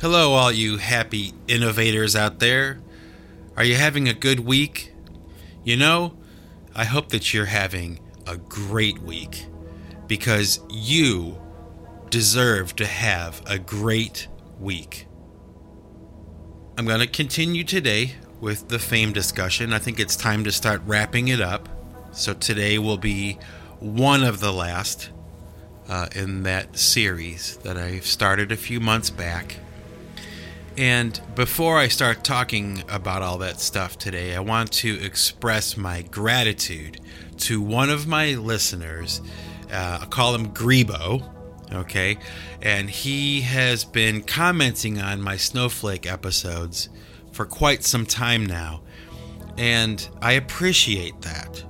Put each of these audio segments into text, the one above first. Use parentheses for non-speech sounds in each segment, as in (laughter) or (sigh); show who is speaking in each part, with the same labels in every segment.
Speaker 1: Hello, all you happy innovators out there. Are you having a good week? You know, I hope that you're having a great week because you deserve to have a great week. I'm going to continue today with the fame discussion. I think it's time to start wrapping it up. So today will be one of the last uh, in that series that I started a few months back. And before I start talking about all that stuff today, I want to express my gratitude to one of my listeners. Uh, I'll call him Grebo, okay? And he has been commenting on my Snowflake episodes for quite some time now. And I appreciate that,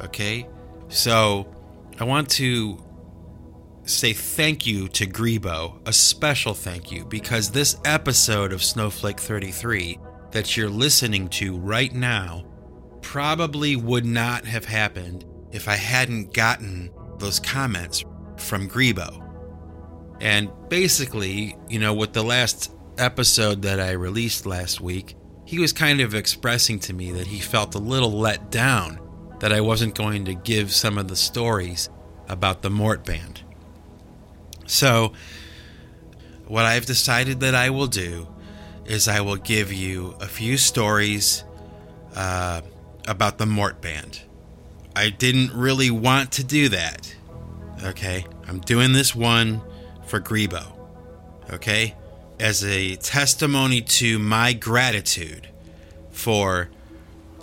Speaker 1: okay? So I want to say thank you to Grebo, a special thank you, because this episode of Snowflake 33 that you're listening to right now probably would not have happened if I hadn't gotten those comments from Grebo. And basically, you know, with the last episode that I released last week, he was kind of expressing to me that he felt a little let down that I wasn't going to give some of the stories about the Mort Band. So, what I've decided that I will do is I will give you a few stories uh, about the Mort Band. I didn't really want to do that. Okay, I'm doing this one for Grebo. Okay, as a testimony to my gratitude for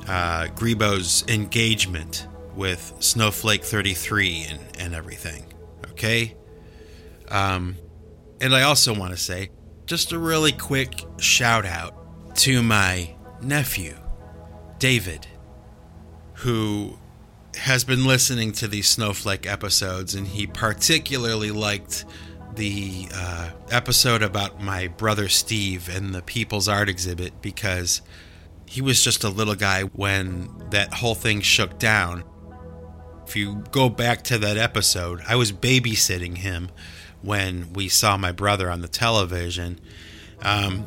Speaker 1: uh, Grebo's engagement with Snowflake 33 and, and everything. Okay? Um, and I also want to say just a really quick shout out to my nephew, David, who has been listening to these Snowflake episodes, and he particularly liked the uh, episode about my brother Steve and the People's Art exhibit because he was just a little guy when that whole thing shook down. If you go back to that episode, I was babysitting him when we saw my brother on the television. Um,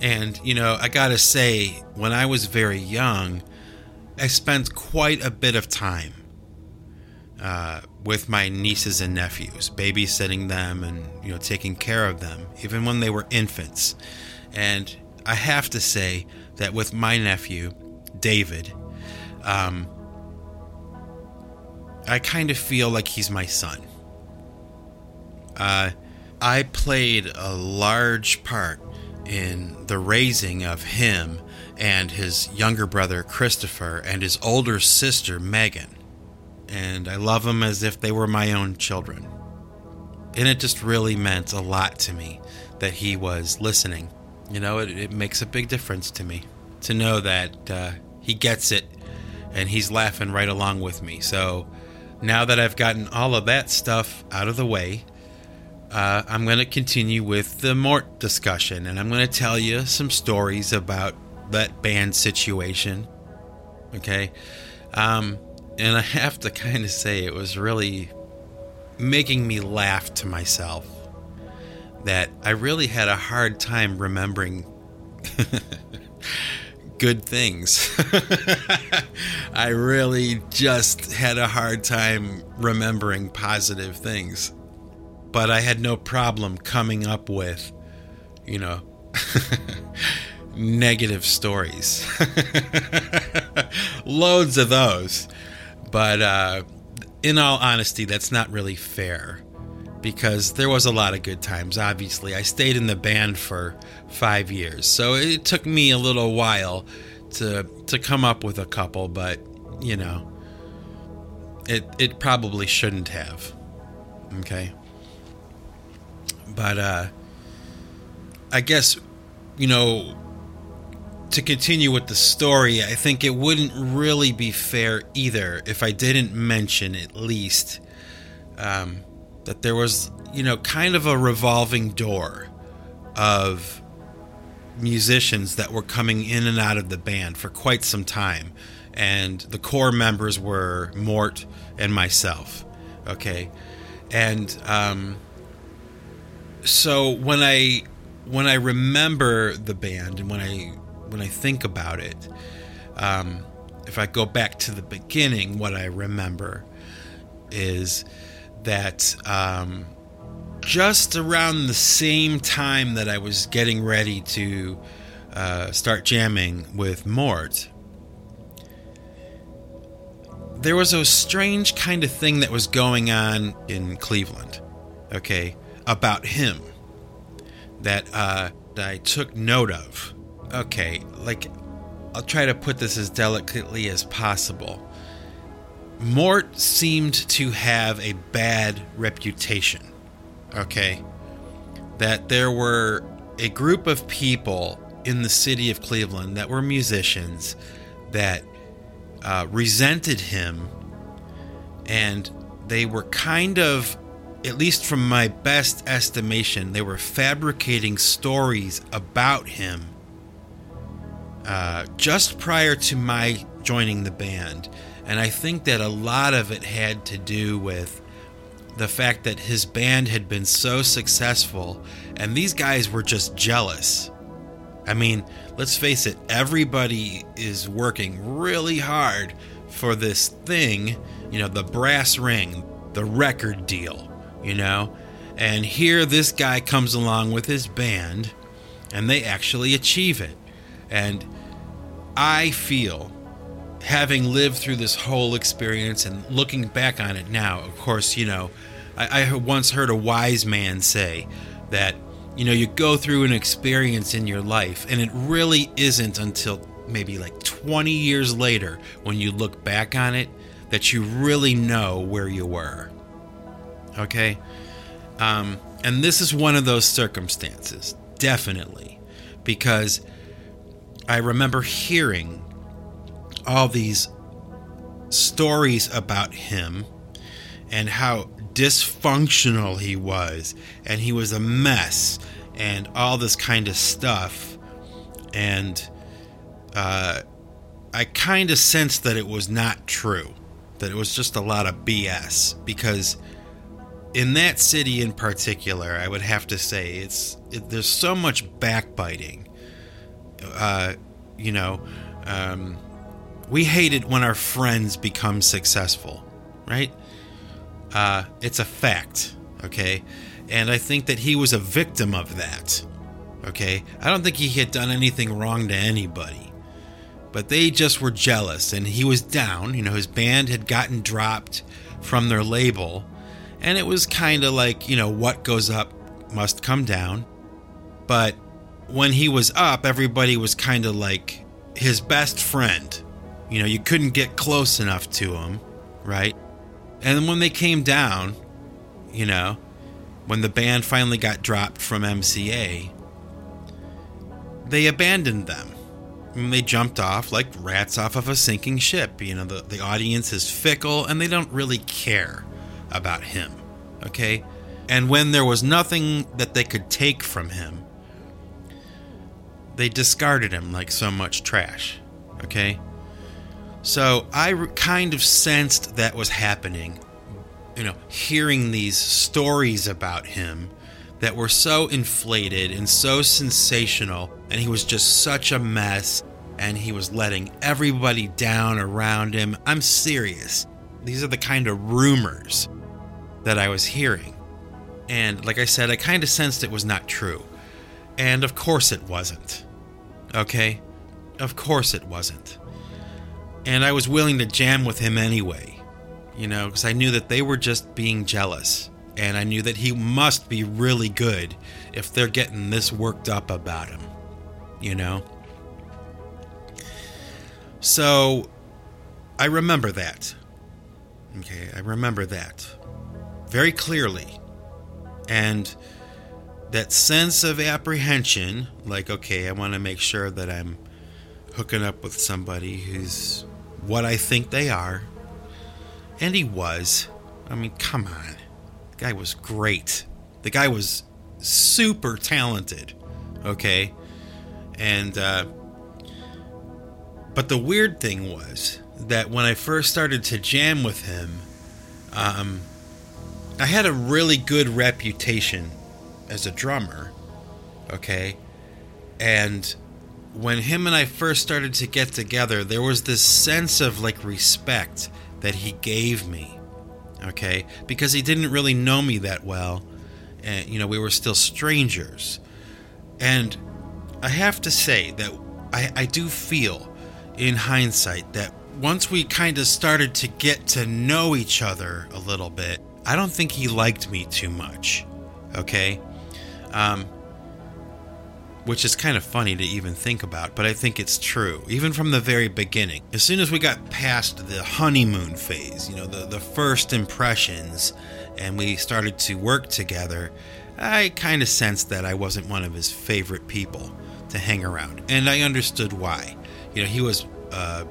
Speaker 1: and, you know, I gotta say, when I was very young, I spent quite a bit of time uh, with my nieces and nephews, babysitting them and, you know, taking care of them, even when they were infants. And I have to say that with my nephew, David, um, I kind of feel like he's my son. Uh, I played a large part in the raising of him and his younger brother Christopher and his older sister Megan. And I love them as if they were my own children. And it just really meant a lot to me that he was listening. You know, it, it makes a big difference to me to know that uh, he gets it and he's laughing right along with me. So now that I've gotten all of that stuff out of the way, uh, I'm going to continue with the Mort discussion, and I'm going to tell you some stories about that band situation. Okay. Um, and I have to (laughs) kind of say, it was really making me laugh to myself that I really had a hard time remembering (laughs) good things. (laughs) I really just had a hard time remembering positive things but I had no problem coming up with, you know, (laughs) negative stories. (laughs) Loads of those. But uh, in all honesty, that's not really fair because there was a lot of good times, obviously. I stayed in the band for five years, so it took me a little while to to come up with a couple, but you know, it it probably shouldn't have. Okay. But uh, I guess, you know, to continue with the story, I think it wouldn't really be fair either if I didn't mention at least um, that there was, you know, kind of a revolving door of musicians that were coming in and out of the band for quite some time. And the core members were Mort and myself. Okay. And um, so when I when I remember the band and when I when I think about it, um, if I go back to the beginning, what I remember is that um, just around the same time that I was getting ready to uh, start jamming with Mort, there was a strange kind of thing that was going on in Cleveland, okay, about him that, uh, I took note of. Okay, like, I'll try to put this as delicately as possible. Mort seemed to have a bad reputation, okay? That there were a group of people in the city of Cleveland that were musicians that uh, resented him and they were kind of at least from my best estimation, they were fabricating stories about him uh, just prior to my joining the band. And I think that a lot of it had to do with the fact that his band had been so successful, and these guys were just jealous. I mean, let's face it, everybody is working really hard for this thing, you know, the brass ring, the record deal you know? And here this guy comes along with his band and they actually achieve it. And I feel, having lived through this whole experience and looking back on it now, of course, you know, I, I once heard a wise man say that, you know, you go through an experience in your life and it really isn't until maybe like 20 years later when you look back on it that you really know where you were. Okay? Um, and this is one of those circumstances, definitely, because I remember hearing all these stories about him and how dysfunctional he was, and he was a mess, and all this kind of stuff. And uh, I kind of sensed that it was not true, that it was just a lot of BS, because in that city in particular, I would have to say it's it, there's so much backbiting. Uh, you know, um, we hate it when our friends become successful, right? Uh, it's a fact, okay? And I think that he was a victim of that, okay? I don't think he had done anything wrong to anybody, but they just were jealous, and he was down. You know, his band had gotten dropped from their label and it was kind of like, you know, what goes up must come down. But when he was up, everybody was kind of like his best friend. You know, you couldn't get close enough to him, right? And when they came down, you know, when the band finally got dropped from MCA, they abandoned them. Mean, they jumped off like rats off of a sinking ship. You know, the, the audience is fickle and they don't really care about him. Okay? And when there was nothing that they could take from him, they discarded him like so much trash. Okay? So I kind of sensed that was happening. You know, hearing these stories about him that were so inflated and so sensational, and he was just such a mess, and he was letting everybody down around him. I'm serious. These are the kind of rumors that I was hearing. And like I said, I kind of sensed it was not true. And of course it wasn't. Okay? Of course it wasn't. And I was willing to jam with him anyway, you know, because I knew that they were just being jealous. And I knew that he must be really good if they're getting this worked up about him, you know? So I remember that. Okay, I remember that very clearly. And that sense of apprehension, like, okay, I want to make sure that I'm hooking up with somebody who's what I think they are. And he was. I mean, come on. The guy was great. The guy was super talented. Okay? And, uh, but the weird thing was that when I first started to jam with him, um, I had a really good reputation as a drummer. Okay? And when him and I first started to get together, there was this sense of like respect that he gave me. Okay? Because he didn't really know me that well. And, you know, we were still strangers. And I have to say that I, I do feel in hindsight that once we kind of started to get to know each other a little bit, I don't think he liked me too much. Okay? Um, which is kind of funny to even think about, but I think it's true, even from the very beginning. As soon as we got past the honeymoon phase, you know, the, the first impressions, and we started to work together, I kind of sensed that I wasn't one of his favorite people to hang around. And I understood why. You know, he was uh,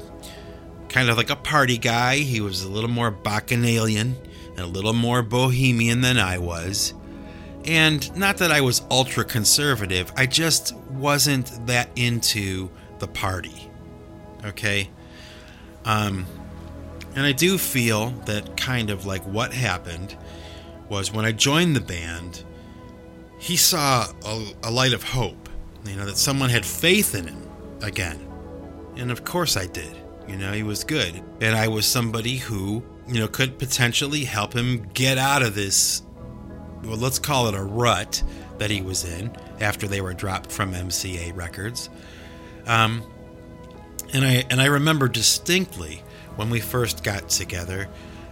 Speaker 1: kind of like a party guy, he was a little more bacchanalian and a little more bohemian than I was. And not that I was ultra conservative, I just wasn't that into the party. Okay? Um, and I do feel that kind of like what happened was when I joined the band, he saw a, a light of hope, you know, that someone had faith in him again. And of course I did. You know, he was good. And I was somebody who, you know, could potentially help him get out of this well, let's call it a rut that he was in after they were dropped from MCA Records. Um, and I and I remember distinctly when we first got together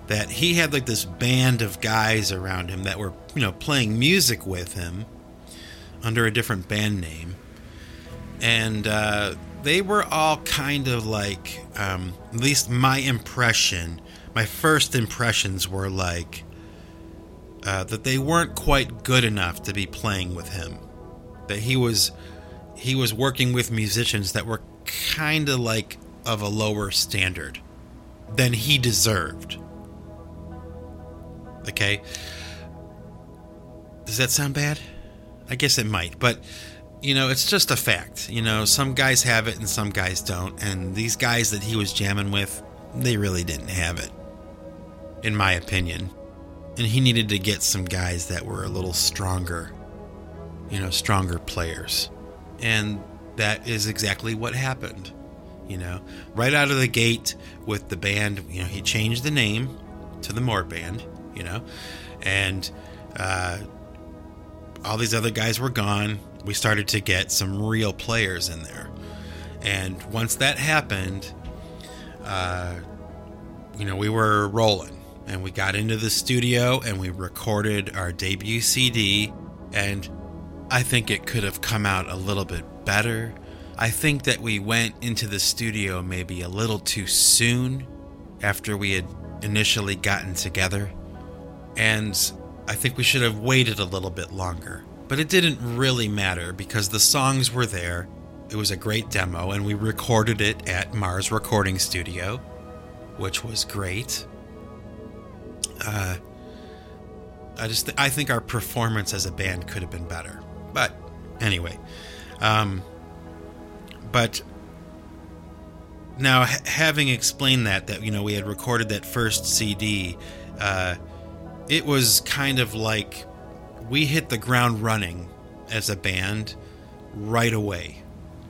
Speaker 1: that he had like this band of guys around him that were you know playing music with him under a different band name, and uh, they were all kind of like um, at least my impression. My first impressions were like uh, that they weren't quite good enough to be playing with him. That he was he was working with musicians that were kind of like of a lower standard than he deserved. Okay? Does that sound bad? I guess it might, but you know, it's just a fact. You know, some guys have it and some guys don't, and these guys that he was jamming with, they really didn't have it in my opinion and he needed to get some guys that were a little stronger, you know, stronger players. And that is exactly what happened. You know, right out of the gate with the band, you know, he changed the name to the Mort Band, you know, and uh, all these other guys were gone. We started to get some real players in there. And once that happened, uh, you know, we were rolling and we got into the studio and we recorded our debut CD. And I think it could have come out a little bit better. I think that we went into the studio maybe a little too soon after we had initially gotten together. And I think we should have waited a little bit longer. But it didn't really matter because the songs were there. It was a great demo, and we recorded it at Mars Recording Studio, which was great uh, I just th- I think our performance as a band could have been better. But anyway, um, but now ha- having explained that that you know we had recorded that first CD, uh, it was kind of like we hit the ground running as a band right away.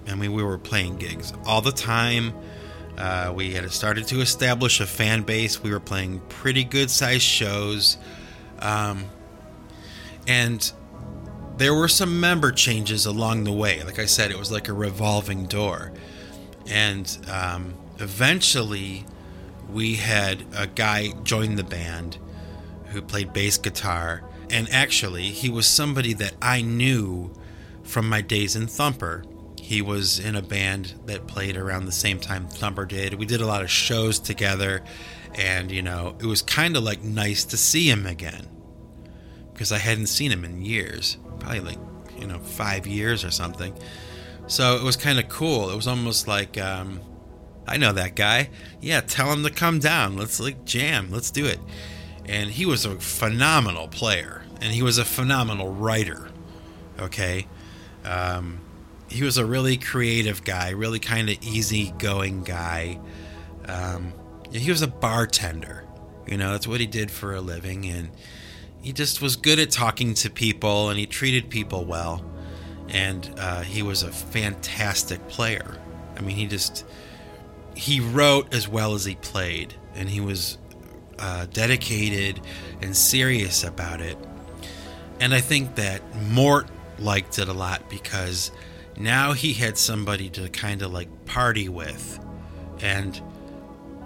Speaker 1: I mean, we were playing gigs all the time. Uh, we had started to establish a fan base. We were playing pretty good sized shows. Um, and there were some member changes along the way. Like I said, it was like a revolving door. And um, eventually, we had a guy join the band who played bass guitar. And actually, he was somebody that I knew from my days in Thumper. He was in a band that played around the same time Thumper did. We did a lot of shows together, and you know, it was kind of like nice to see him again because I hadn't seen him in years, probably like you know five years or something. So it was kind of cool. It was almost like um, I know that guy. Yeah, tell him to come down. Let's like jam. Let's do it. And he was a phenomenal player, and he was a phenomenal writer. Okay. Um, he was a really creative guy, really kind of easygoing guy. Um, he was a bartender, you know, that's what he did for a living, and he just was good at talking to people, and he treated people well. and uh, he was a fantastic player. I mean, he just he wrote as well as he played, and he was uh, dedicated and serious about it. And I think that Mort liked it a lot because now he had somebody to kind of like party with, and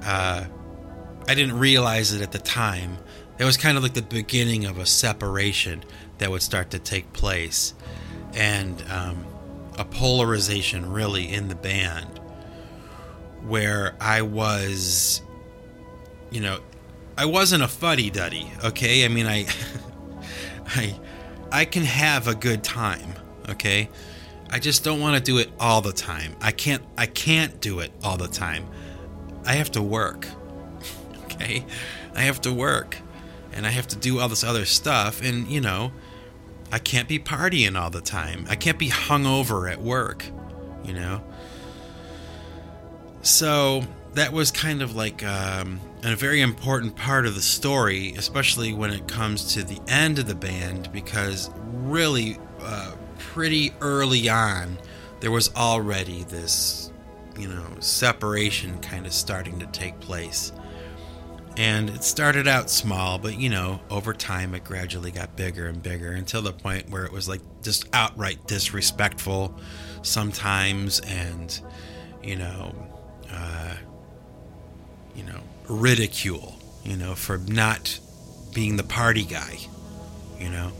Speaker 1: uh, I didn't realize it at the time. It was kind of like the beginning of a separation that would start to take place, and um, a polarization really in the band, where I was, you know, I wasn't a fuddy duddy. Okay, I mean, I, (laughs) I, I can have a good time. Okay, I just don't want to do it all the time. I can't. I can't do it all the time. I have to work. (laughs) Okay, I have to work and I have to do all this other stuff. And, you know, I can't be partying all the time. I can't be hungover at work, you know? So that was kind of like um, a very important part of the story, especially when it comes to the end of the band, because really, uh, pretty early on, there was already this, you know, separation kind of starting to take place. And it started out small, but you know, over time it gradually got bigger and bigger until the point where it was like just outright disrespectful sometimes and, you know, uh, you know, ridicule, you know, for not being the party guy, you know,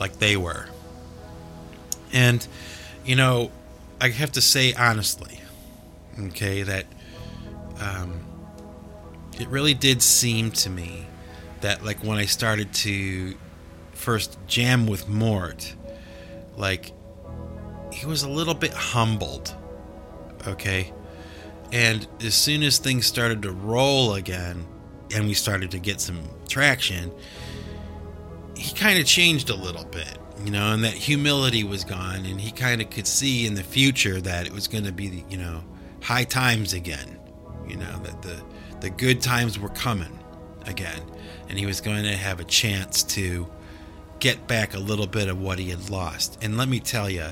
Speaker 1: like they were. And, you know, I have to say honestly, okay, that um, it really did seem to me that like when I started to first jam with Mort, like he was a little bit humbled. Okay. And as soon as things started to roll again and we started to get some traction, he kind of changed a little bit, you know, and that humility was gone and he kind of could see in the future that it was going to be, you know, high times again, you know, that the the good times were coming again, and he was going to have a chance to get back a little bit of what he had lost. And let me tell you,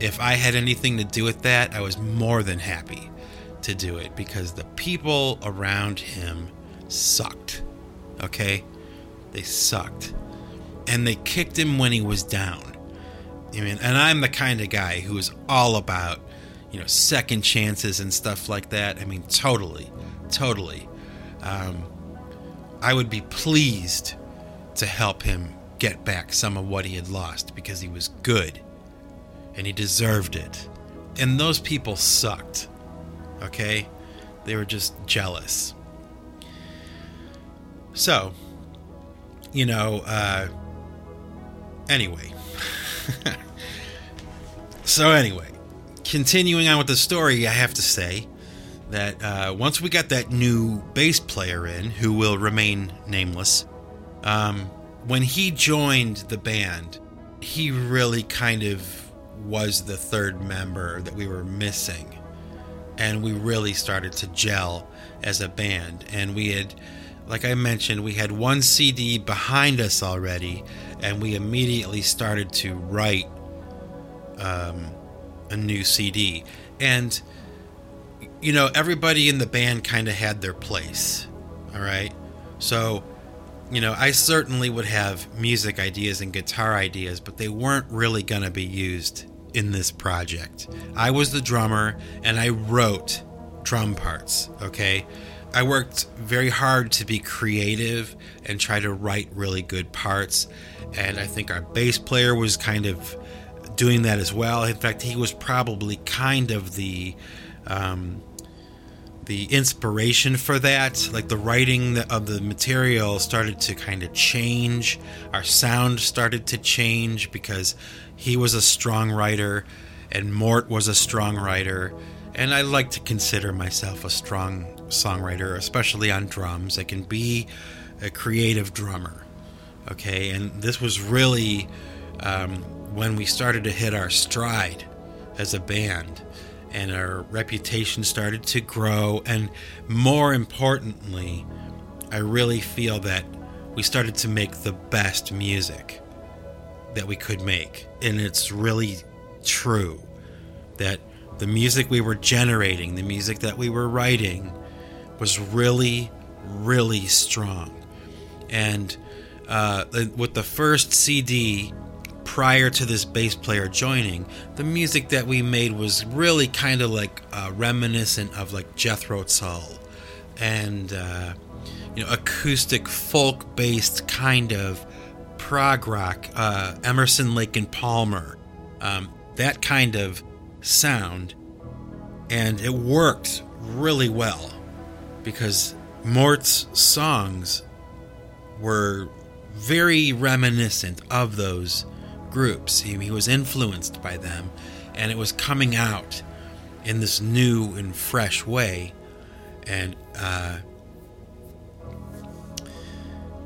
Speaker 1: if I had anything to do with that, I was more than happy to do it because the people around him sucked. Okay? They sucked. And they kicked him when he was down. I mean, and I'm the kind of guy who is all about, you know, second chances and stuff like that. I mean, totally, totally um, I would be pleased to help him get back some of what he had lost because he was good and he deserved it. And those people sucked. Okay? They were just jealous. So, you know, uh, anyway. (laughs) so, anyway, continuing on with the story, I have to say that uh, once we got that new bass player in, who will remain nameless, um, when he joined the band, he really kind of was the third member that we were missing. And we really started to gel as a band. And we had, like I mentioned, we had one CD behind us already, and we immediately started to write um, a new CD. And you know, everybody in the band kind of had their place. All right. So, you know, I certainly would have music ideas and guitar ideas, but they weren't really going to be used in this project. I was the drummer and I wrote drum parts. Okay. I worked very hard to be creative and try to write really good parts. And I think our bass player was kind of doing that as well. In fact, he was probably kind of the um, the inspiration for that, like the writing of the material, started to kind of change. Our sound started to change because he was a strong writer and Mort was a strong writer. And I like to consider myself a strong songwriter, especially on drums. I can be a creative drummer. Okay, and this was really um, when we started to hit our stride as a band and our reputation started to grow. And more importantly, I really feel that we started to make the best music that we could make. And it's really true. That the music we were generating, the music that we were writing, was really, really strong. And uh, with the first CD prior to this bass player joining, the music that we made was really kind of like uh, reminiscent of like Jethro Tull. And uh, you know acoustic folk based kind of prog rock, uh, Emerson, Lake and Palmer, um, that kind of sound, and it worked really well because Mort's songs were very reminiscent of those groups. He, he, was influenced by them, and it was coming out in this new and fresh way. And uh,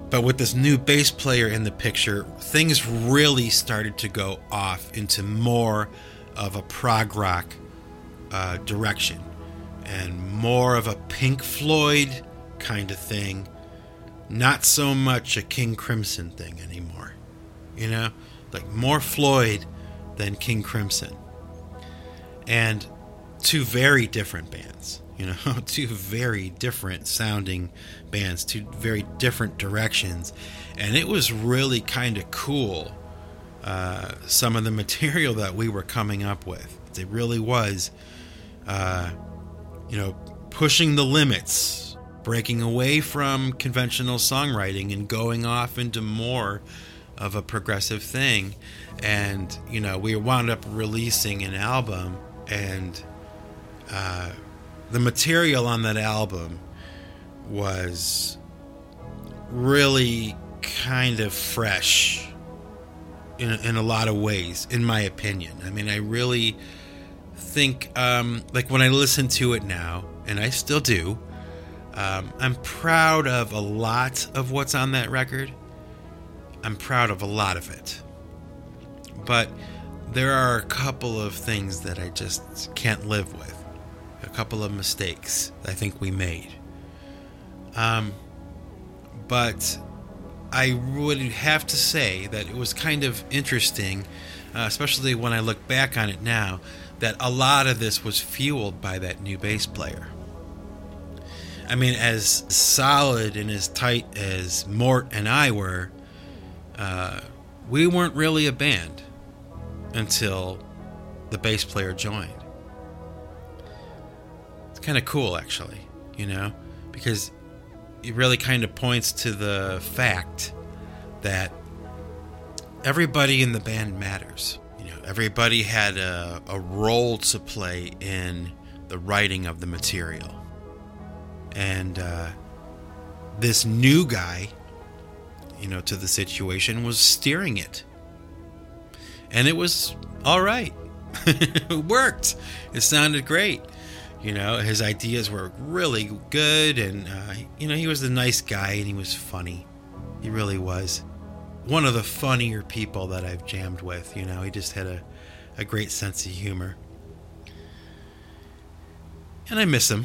Speaker 1: but with this new bass player in the picture, things really started to go off into more of a prog rock uh, direction and more of a Pink Floyd kind of thing. Not so much a King Crimson thing anymore. You know? Like more Floyd than King Crimson. And two very different bands. You know, (laughs) two very different sounding bands, two very different directions. And it was really kind of cool, uh, some of the (laughs) material that we were coming up with. It really was, uh, you know, pushing the limits, breaking away from conventional songwriting and going off into more of a progressive thing. And, you know, we wound up releasing an album and, uh, the material on that album was really kind of fresh in, in a lot of ways, in my opinion. I mean, I really think, um, like, when I listen to it now, and I still do, um, I'm proud of a lot of what's on that record. I'm proud of a lot of it. But there are a couple of things that I just can't live with a couple of mistakes I think we made. Um, but I would have to say that it was kind of interesting, uh, especially when I look back on it now, that a lot of this was fueled by that new bass player. I mean, as solid and as tight as Mort and I were, uh, we weren't really a band until the bass player joined It's kind of cool, actually, you know, because it really kind of points to the fact that everybody in the band matters. Everybody had a, a role to play in the writing of the material. And uh, this new guy, you know, to the situation was steering it. And it was all right. (laughs) it worked. It sounded great. You know, his ideas were really good, and uh, you know, he was a nice guy and he was funny. He really was. One of the funnier people that I've jammed with. You know, he just had a, a great sense of humor. And I miss him.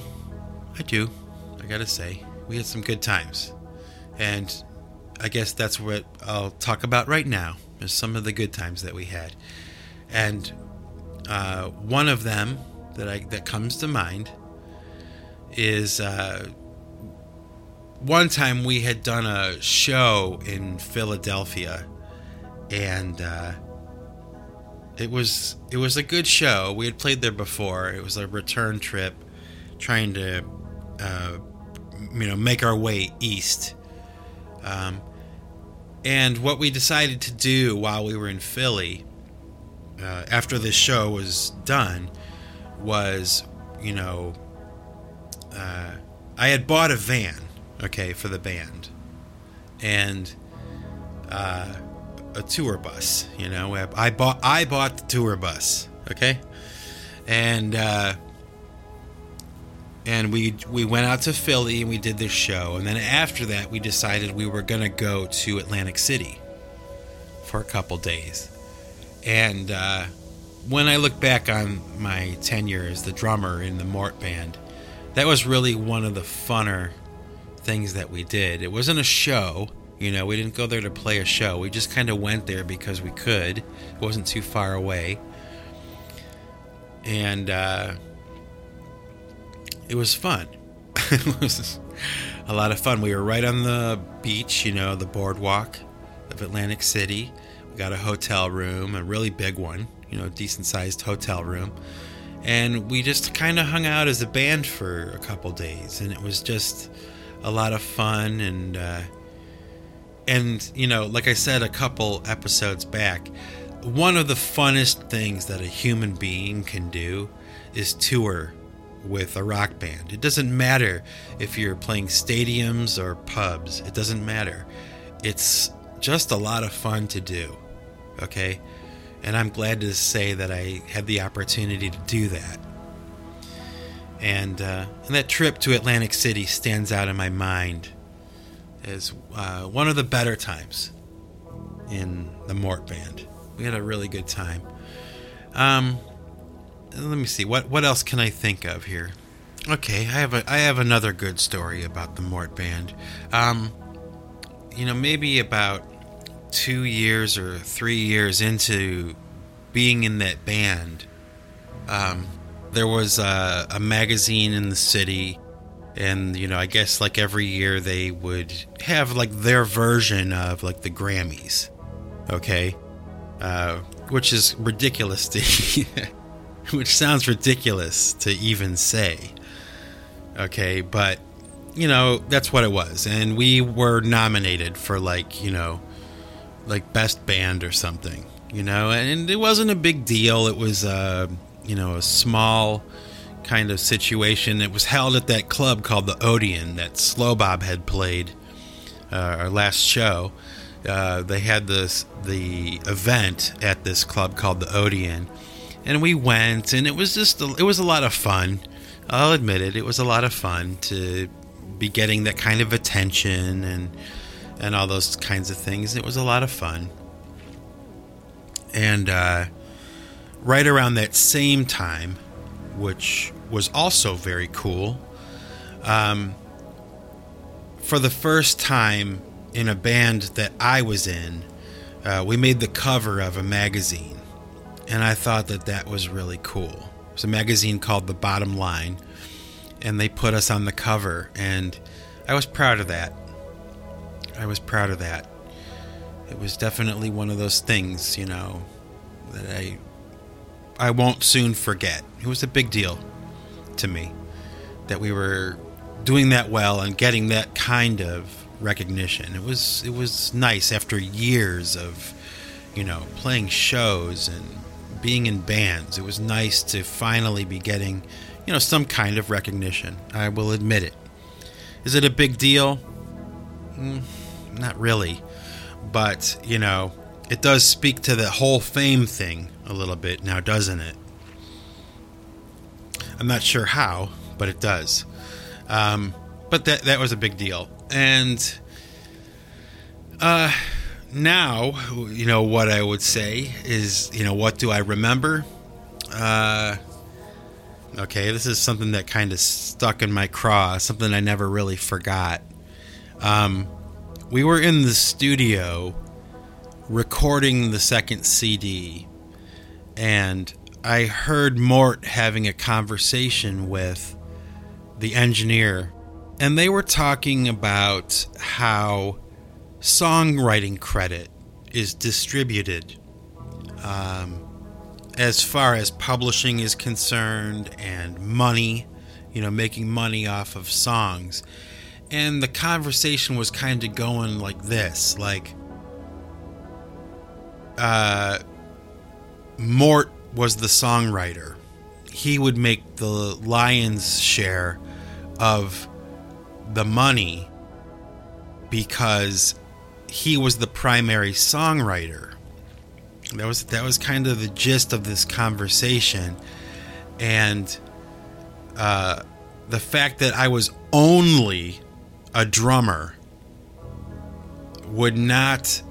Speaker 1: I do. I gotta say. We had some good times. And I guess that's what I'll talk about right now, is some of the good times that we had. And uh, one of them that I that comes to mind is uh, one time we had done a show in Philadelphia, and uh, it was it was a good show. We had played there before. It was a return trip, trying to uh, you know make our way east. Um, and what we decided to do while we were in Philly, uh, after this show was done, was, you know, uh, I had bought a van, okay, for the band, and uh, a tour bus. You know, I bought I bought the tour bus, okay, and uh, and we we went out to Philly and we did this show, and then after that we decided we were gonna go to Atlantic City for a couple days, and. Uh, when I look back on my tenure as the drummer in the Mort band, that was really one of the funner things that we did. It wasn't a show, you know, we didn't go there to play a show. We just kind of went there because we could. It wasn't too far away. and uh, it was fun. (laughs) it was a lot of fun. We were right on the beach, you know, the boardwalk of Atlantic City. We got a hotel room, a really big one, you know, decent sized hotel room. And we just kind of hung out as a band for a couple days, and it was just a lot of fun. And uh, and you know, like I said a couple episodes back, one of the funnest things that a human being can do is tour with a rock band. It doesn't matter if you're playing stadiums or pubs, it doesn't matter. It's just a lot of fun to do. Okay? And I'm glad to say that I had the opportunity to do that. And, uh, and that trip to Atlantic City stands out in my mind as uh, one of the better times in the Mort Band. We had a really good time. Um, let me see what what else can I think of here. Okay, I have a I have another good story about the Mort Band. Um, you know, maybe about two years or three years into being in that band, um, there was a, a magazine in the city, and you know, I guess like every year they would have like their version of like the Grammys. Okay, uh, which is ridiculous to (laughs) which sounds ridiculous to even say. Okay, but you know, that's what it was. And we were nominated for like, you know, like best band or something, you know, and it wasn't a big deal. It was uh, you know, a small kind of situation. It was held at that club called the Odeon that Slow Bob had played uh, our last show. Uh, they had this the event at this club called the Odeon, and we went, and it was just it was a lot of fun. I'll admit it; it was a lot of fun to be getting that kind of attention and and all those kinds of things. It was a lot of fun, and uh, right around that same time, which was also very cool. Um, for the first time in a band that I was in, uh, we made the cover of a magazine and I thought that that was really cool. It's a magazine called The Bottom Line, and they put us on the cover, and I was proud of that. I was proud of that. It was definitely one of those things, you know, that I I won't soon forget. It was a big deal to me that we were doing that well and getting that kind of recognition. It was it was nice after years of you know playing shows and being in bands. It was nice to finally be getting, you know, some kind of recognition. I will admit it. Is it a big deal? Mm, not really. But, you know, it does speak to the whole fame thing a little bit now, doesn't it? I'm not sure how, but it does. Um, but that that was a big deal. And uh now, you know, what I would say is, you know, what do I remember? Uh, okay, this is something that kind of stuck in my craw, something I never really forgot. Um, we were in the studio recording the second CD, and I heard Mort having a conversation with the engineer, and they were talking about how songwriting credit is distributed um, as far as publishing is concerned and money, you know, making money off of songs. And the conversation was kind of going like this like, uh, Mort was the songwriter. He would make the lion's share of the money because he was the primary songwriter. That was that was kind of the gist of this conversation, and uh, the fact that I was only a drummer would not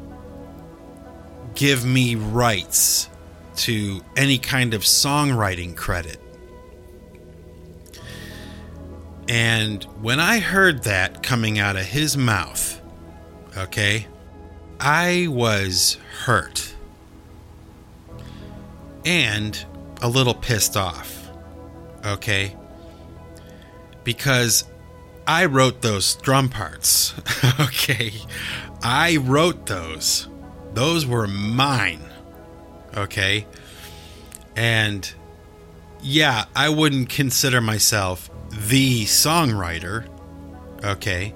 Speaker 1: give me rights to any kind of songwriting credit. And when I heard that coming out of his mouth, okay? I was hurt. And a little pissed off. Okay? Because I wrote those drum parts. (laughs) okay? I wrote those. Those were mine. Okay? And yeah, I wouldn't consider myself the songwriter. Okay?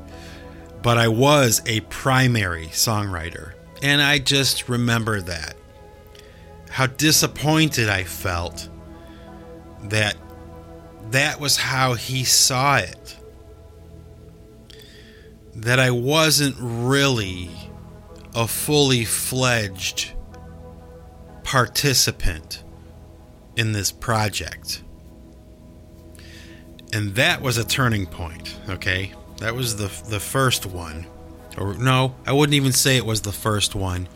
Speaker 1: But I was a primary songwriter. And I just remember that. How disappointed I felt that that was how he saw it. That I wasn't really a fully fledged participant in this project. And that was a turning point, okay? That was the the first one. Or no, I wouldn't even say it was the first one.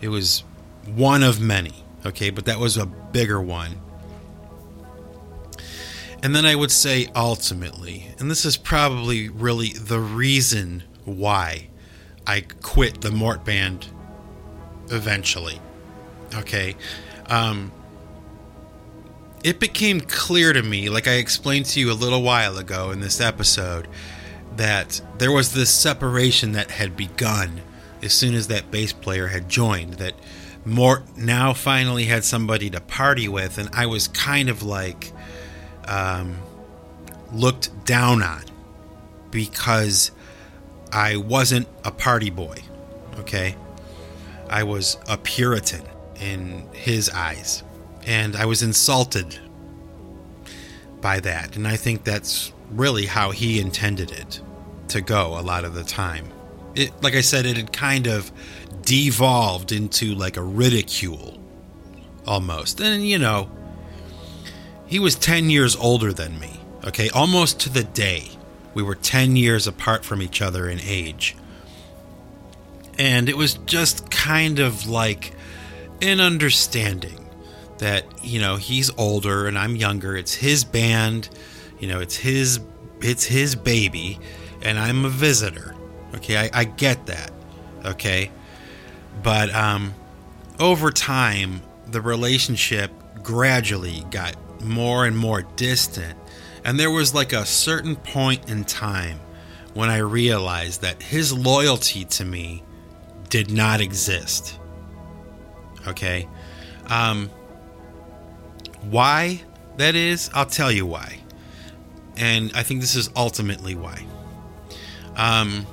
Speaker 1: It was one of many, okay? But that was a bigger one. And then I would say ultimately, and this is probably really the reason why I quit the Mort band eventually. Okay. Um, it became clear to me, like I explained to you a little while ago in this episode, that there was this separation that had begun as soon as that bass player had joined. That Mort now finally had somebody to party with, and I was kind of like um, looked down on because I wasn't a party boy. Okay, I was a Puritan in his eyes, and I was insulted by that, and I think that's really how he intended it to go a lot of the time. It, like I said, it had kind of devolved into like a ridicule almost. And, you know, he was 10 years older than me, okay? Almost to the day. We were 10 years apart from each other in age. And it was just kind of like an understanding that, you know, he's older and I'm younger. It's his band, you know, it's his it's his baby and I'm a visitor. Okay, I, I get that. Okay. But um over time the relationship gradually got more and more distant. And there was like a certain point in time when I realized that his loyalty to me did not exist. Okay? Um, why that is, I'll tell you why. And I think this is ultimately why. Um,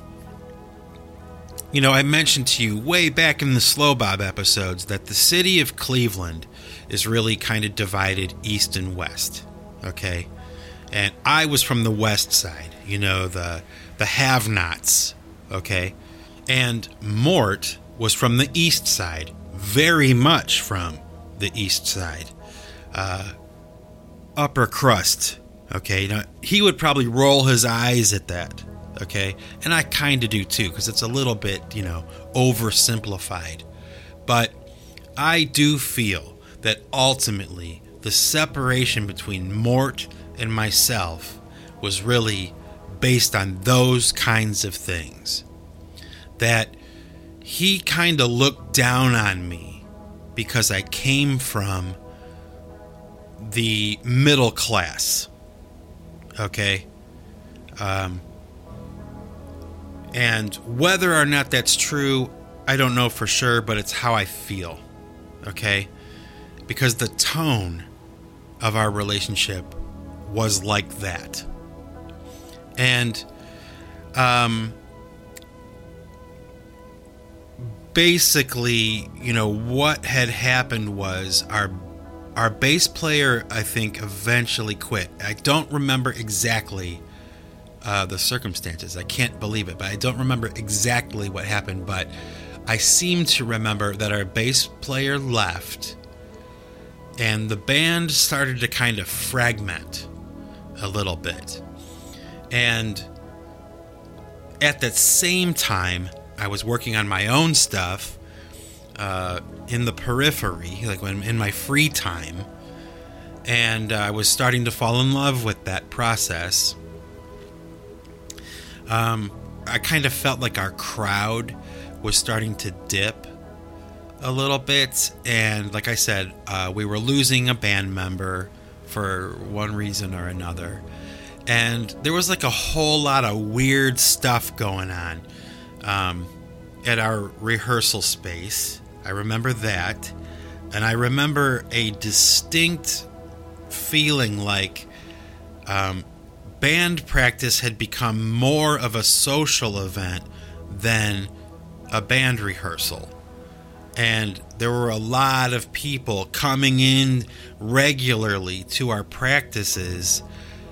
Speaker 1: you know, I mentioned to you way back in the Slow Bob episodes that the city of Cleveland is really kind of divided east and west. Okay? And I was from the west side, you know, the the have-nots, okay? And Mort was from the east side, very much from the east side. Uh, upper crust, okay? Now, he would probably roll his eyes at that, okay? And I kind of do too, because it's a little bit, you know, oversimplified. But I do feel that ultimately the separation between Mort and myself was really based on those kinds of things. That he kind of looked down on me because I came from the middle class. Okay? Um, and whether or not that's true, I don't know for sure, but it's how I feel. Okay? Because the tone of our relationship was like that. And um, basically, you know, what had happened was our our bass player, I think, eventually quit. I don't remember exactly uh, the circumstances. I can't believe it, but I don't remember exactly what happened. But I seem to remember that our bass player left, and the band started to kind of fragment a little bit. And at that same time, I was working on my own stuff uh, in the periphery, like when in my free time, and I was starting to fall in love with that process. Um, I kind of felt like our crowd was starting to dip a little bit. And like I said, uh, we were losing a band member for one reason or another. And there was like a whole lot of weird stuff going on um, at our rehearsal space. I remember that. And I remember a distinct feeling like um, band practice had become more of a social event than a band rehearsal. And there were a lot of people coming in regularly to our practices.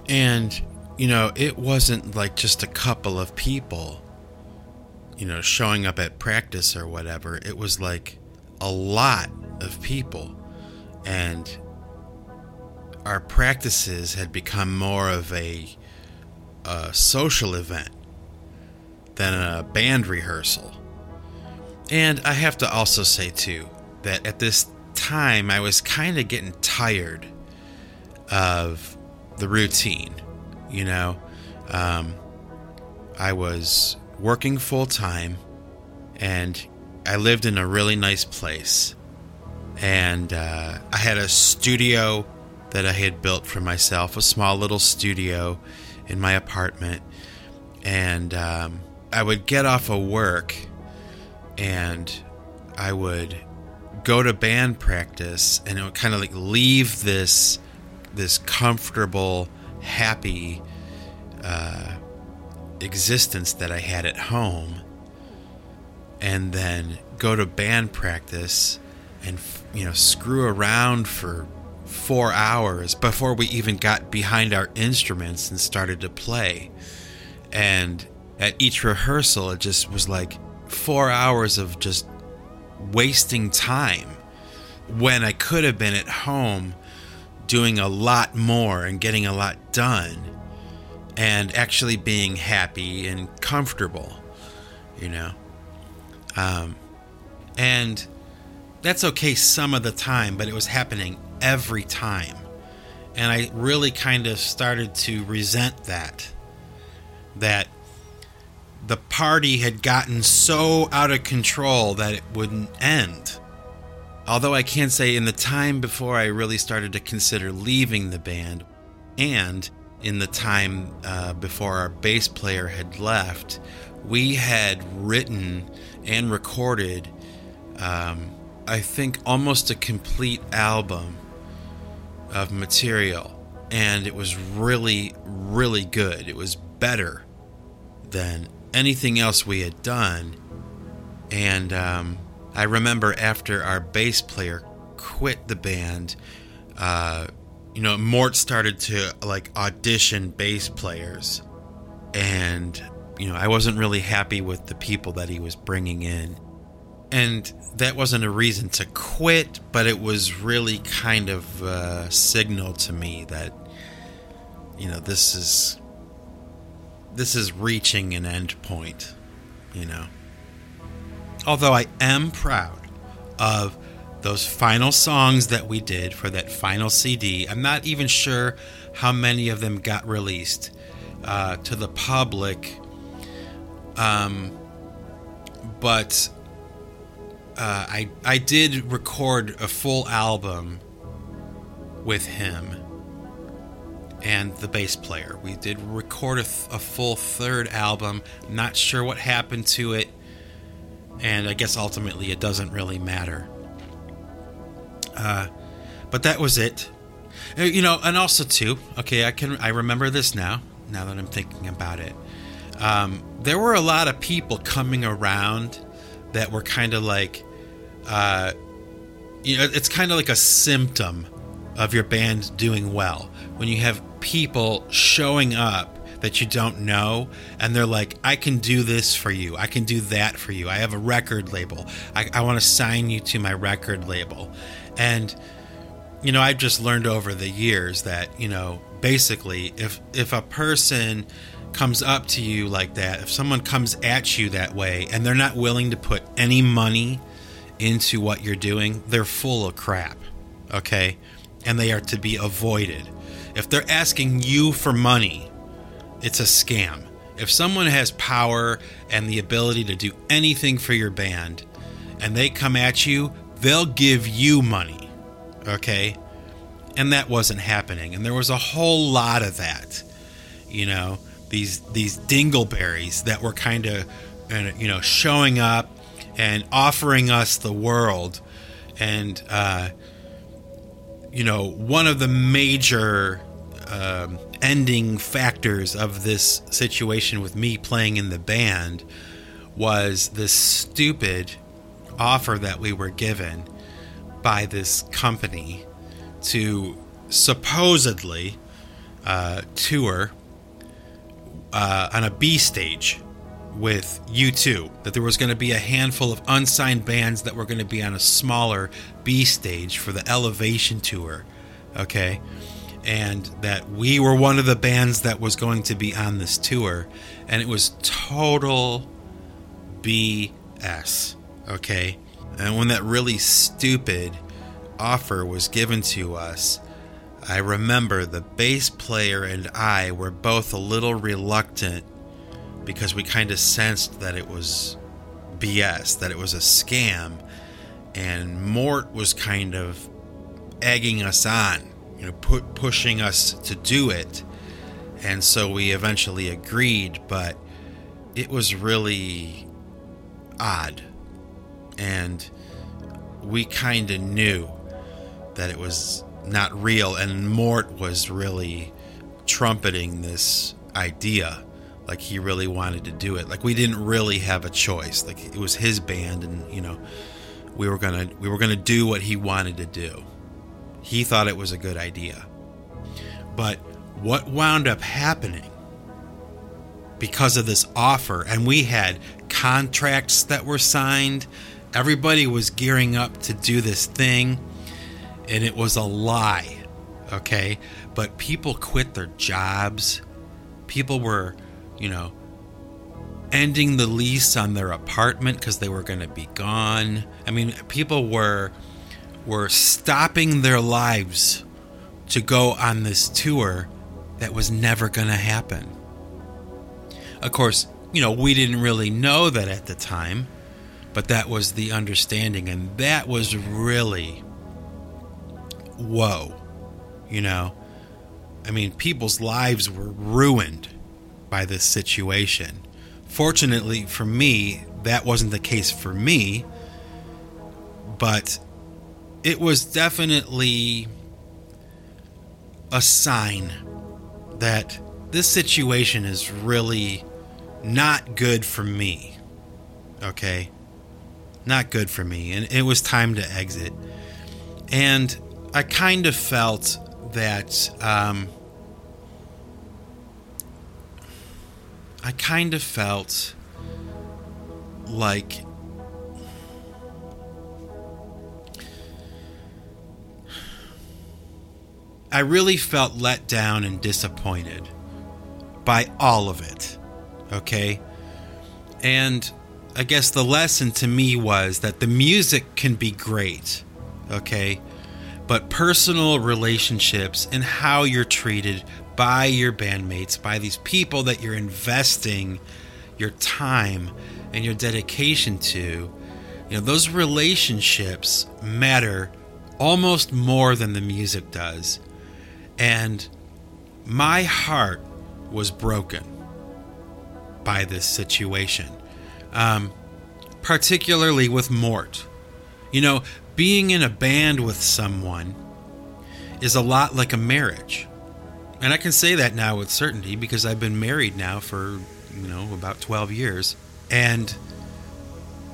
Speaker 1: And, you know, it wasn't like just a couple of people, you know, showing up at practice or whatever. It was like a lot of people. And our practices had become more of a, a social event than a band rehearsal. And I have to also say, too, that at this time I was kind of getting tired of the routine. You know, um, I was working full time and I lived in a really nice place. And uh, I had a studio that I had built for myself, a small little studio in my apartment. And um, I would get off of work and I would go to band practice and it would kind of like leave this this comfortable, happy uh, existence that I had at home and then go to band practice and you know screw around for four hours before we even got behind our instruments and started to play. And at each rehearsal, it just was like four hours of just wasting time when I could have been at home doing a lot more and getting a lot done and actually being happy and comfortable, you know. Um, and that's okay some of the time, but it was happening every time. And I really kind of started to resent that. That the party had gotten so out of control that it wouldn't end. Although I can't say in the time before I really started to consider leaving the band, and in the time uh, before our bass player had left, we had written and recorded, um, I think, almost a complete album of material, and it was really, really good. It was better than anything else we had done. And um, I remember after our bass player quit the band, uh, you know, Mort started to like audition bass players. And, you know, I wasn't really happy with the people that he was bringing in. And that wasn't a reason to quit, but it was really kind of a signal to me that, you know, this is this is reaching an end point, you know. Although I am proud of those final songs that we did for that final CD. I'm not even sure how many of them got released uh, to the public. Um, but uh, I I did record a full album with him and the bass player. We did record a, th- a full third album. Not sure what happened to it, and I guess ultimately it doesn't really matter. Uh, but that was it. Uh, you know, and also too. Okay, I can I remember this now. Now that I'm thinking about it, um, there were a lot of people coming around that were kind of like, uh, you know, it's kind of like a symptom of your band doing well when you have people showing up that you don't know and they're like i can do this for you. I can do that for you. I have a record label. I, I want to sign you to my record label. And you know i've just learned over the years that you know basically if if a person comes up to you like that if someone comes at you that way and they're not willing to put any money into what you're doing they're full of crap okay? And they are to be avoided if they're asking you for money, it's a scam. If someone has power and the ability to do anything for your band and they come at you, they'll give you money. Okay? And that wasn't happening. And there was a whole lot of that. You know, these these dingleberries that were kind of you know showing up and offering us the world and uh, you know one of the major um, ending factors of this situation with me playing in the band was this stupid offer that we were given by this company to supposedly uh, tour uh, on a B stage with U2. That there was going to be a handful of unsigned bands that were going to be on a smaller B stage for the Elevation tour. Okay. And that we were one of the bands that was going to be on this tour. And it was total BS. Okay. And when that really stupid offer was given to us, I remember the bass player and I were both a little reluctant because we kind of sensed that it was BS, that it was a scam, and Mort was kind of egging us on, you know, pu- pushing us to do it. And so we eventually agreed, but it was really odd. And we kind of knew that it was not real, and Mort was really trumpeting this idea like he really wanted to do it like we didn't really have a choice like it was his band and you know we were gonna we were gonna do what he wanted to do he thought it was a good idea. But what wound up happening because of this offer and we had contracts that were signed. Everybody was gearing up to do this thing and it was a lie okay? But people quit their jobs. People were you know ending the lease on their apartment because they were going to be gone. I mean people were were stopping their lives to go on this tour that was never going to happen. Of course you know we didn't really know that at the time but that was the understanding and that was really whoa you know? I mean people's lives were ruined by this situation. Fortunately for me that wasn't the case for me but it was definitely a sign that this situation is really not good for me okay not good for me. And it was time to exit. And I kind of felt that um, I kind of felt like I really felt let down and disappointed by all of it. Okay? And I guess the lesson to me was that the music can be great, okay? But personal relationships and how you're treated by your bandmates, by these people that you're investing your time and your dedication to, you know, those relationships matter almost more than the music does. And my heart was broken by this situation um, particularly with Mort. You know, being in a band with someone is a lot like a marriage. And I can say that now with certainty because I've been married now for, you know, about 12 years. And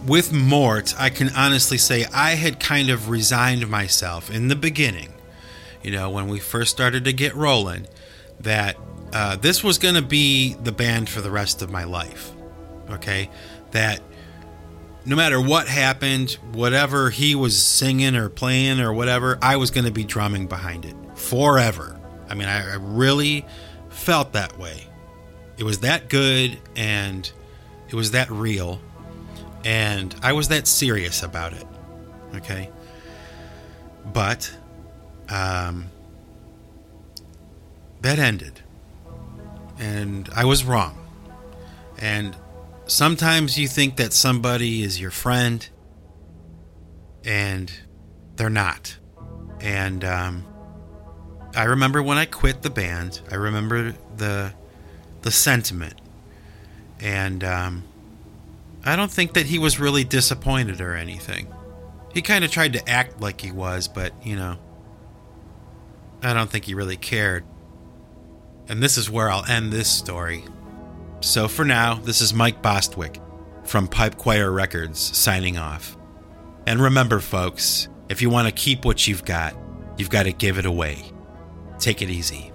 Speaker 1: with Mort, I can honestly say I had kind of resigned myself in the beginning, you know, when we first started to get rolling, that uh, this was going to be the band for the rest of my life. Okay that no matter what happened, whatever he was singing or playing or whatever, I was going to be drumming behind it forever. I mean, I, I, really felt that way. It was that good and it was that real, and I was that serious about it. Okay. But, um, that ended. And I was wrong. And Sometimes you think that somebody is your friend, and they're not. And um, I remember when I quit the band. I remember the the sentiment, and um, I don't think that he was really disappointed or anything. He kind of tried to act like he was, but you know, I don't think he really cared. And this is where I'll end this story. So for now, this is Mike Bostwick from Pipe Choir Records signing off. And remember, folks, if you want to keep what you've got, you've got to give it away. Take it easy.